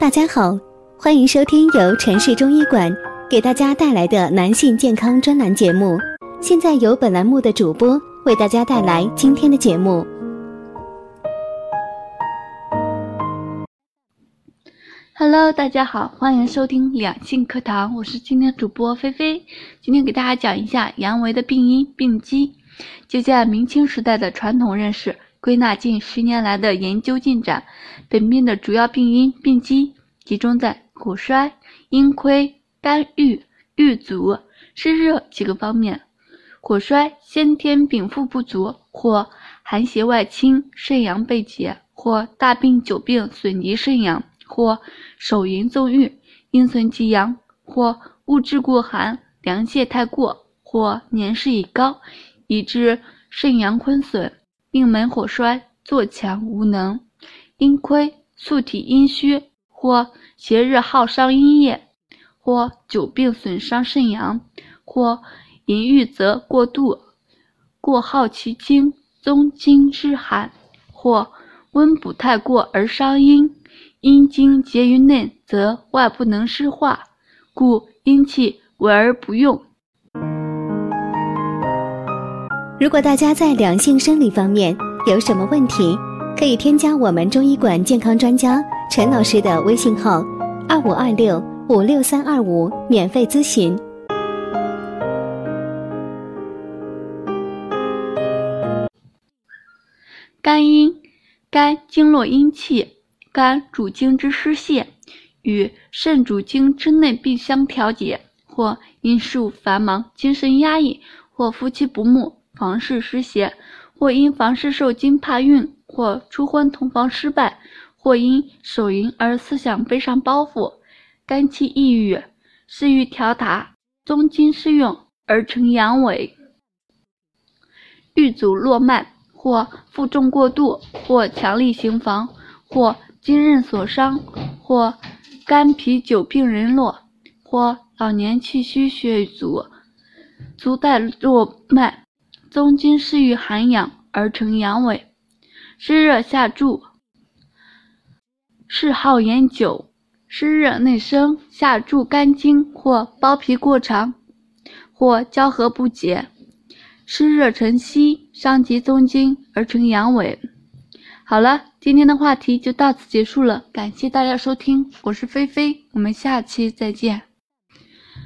大家好，欢迎收听由城市中医馆给大家带来的男性健康专栏节目。现在由本栏目的主播为大家带来今天的节目。Hello，大家好，欢迎收听两性课堂，我是今天主播菲菲。今天给大家讲一下阳痿的病因病机。借鉴明清时代的传统认识，归纳近十年来的研究进展，本病的主要病因病机集中在骨衰、阴亏、肝郁、郁阻、湿热几个方面。骨衰，先天禀赋不足，或寒邪外侵，肾阳被解，或大病久病损及肾阳。或手淫纵欲，阴存其阳；或物质过寒，凉泻太过；或年事已高，以致肾阳亏损，命门火衰，作强无能。阴亏，素体阴虚，或邪热耗伤阴液；或久病损伤肾阳；或淫欲则过度，过耗其精，宗经之寒；或温补太过而伤阴。阴经结于内，则外不能湿化，故阴气为而不用。如果大家在两性生理方面有什么问题，可以添加我们中医馆健康专家陈老师的微信号：二五二六五六三二五，免费咨询。肝阴，肝经络阴气。肝主经之失泄，与肾主经之内并相调节，或因事务繁忙，精神压抑，或夫妻不睦，房事失邪，或因房事受惊怕孕，或初婚同房失败，或因手淫而思想背上包袱，肝气抑郁，失于调达，宗经失用而成阳痿，郁阻络脉，或负重过度，或强力行房，或。经韧所伤，或肝脾久病人络，或老年气虚血阻，足带络脉，宗经失于寒养而成阳痿，湿热下注，嗜好饮酒，湿热内生，下注肝经或包皮过长，或交合不结，湿热成稀，伤及宗经而成阳痿。好了，今天的话题就到此结束了，感谢大家收听，我是菲菲，我们下期再见。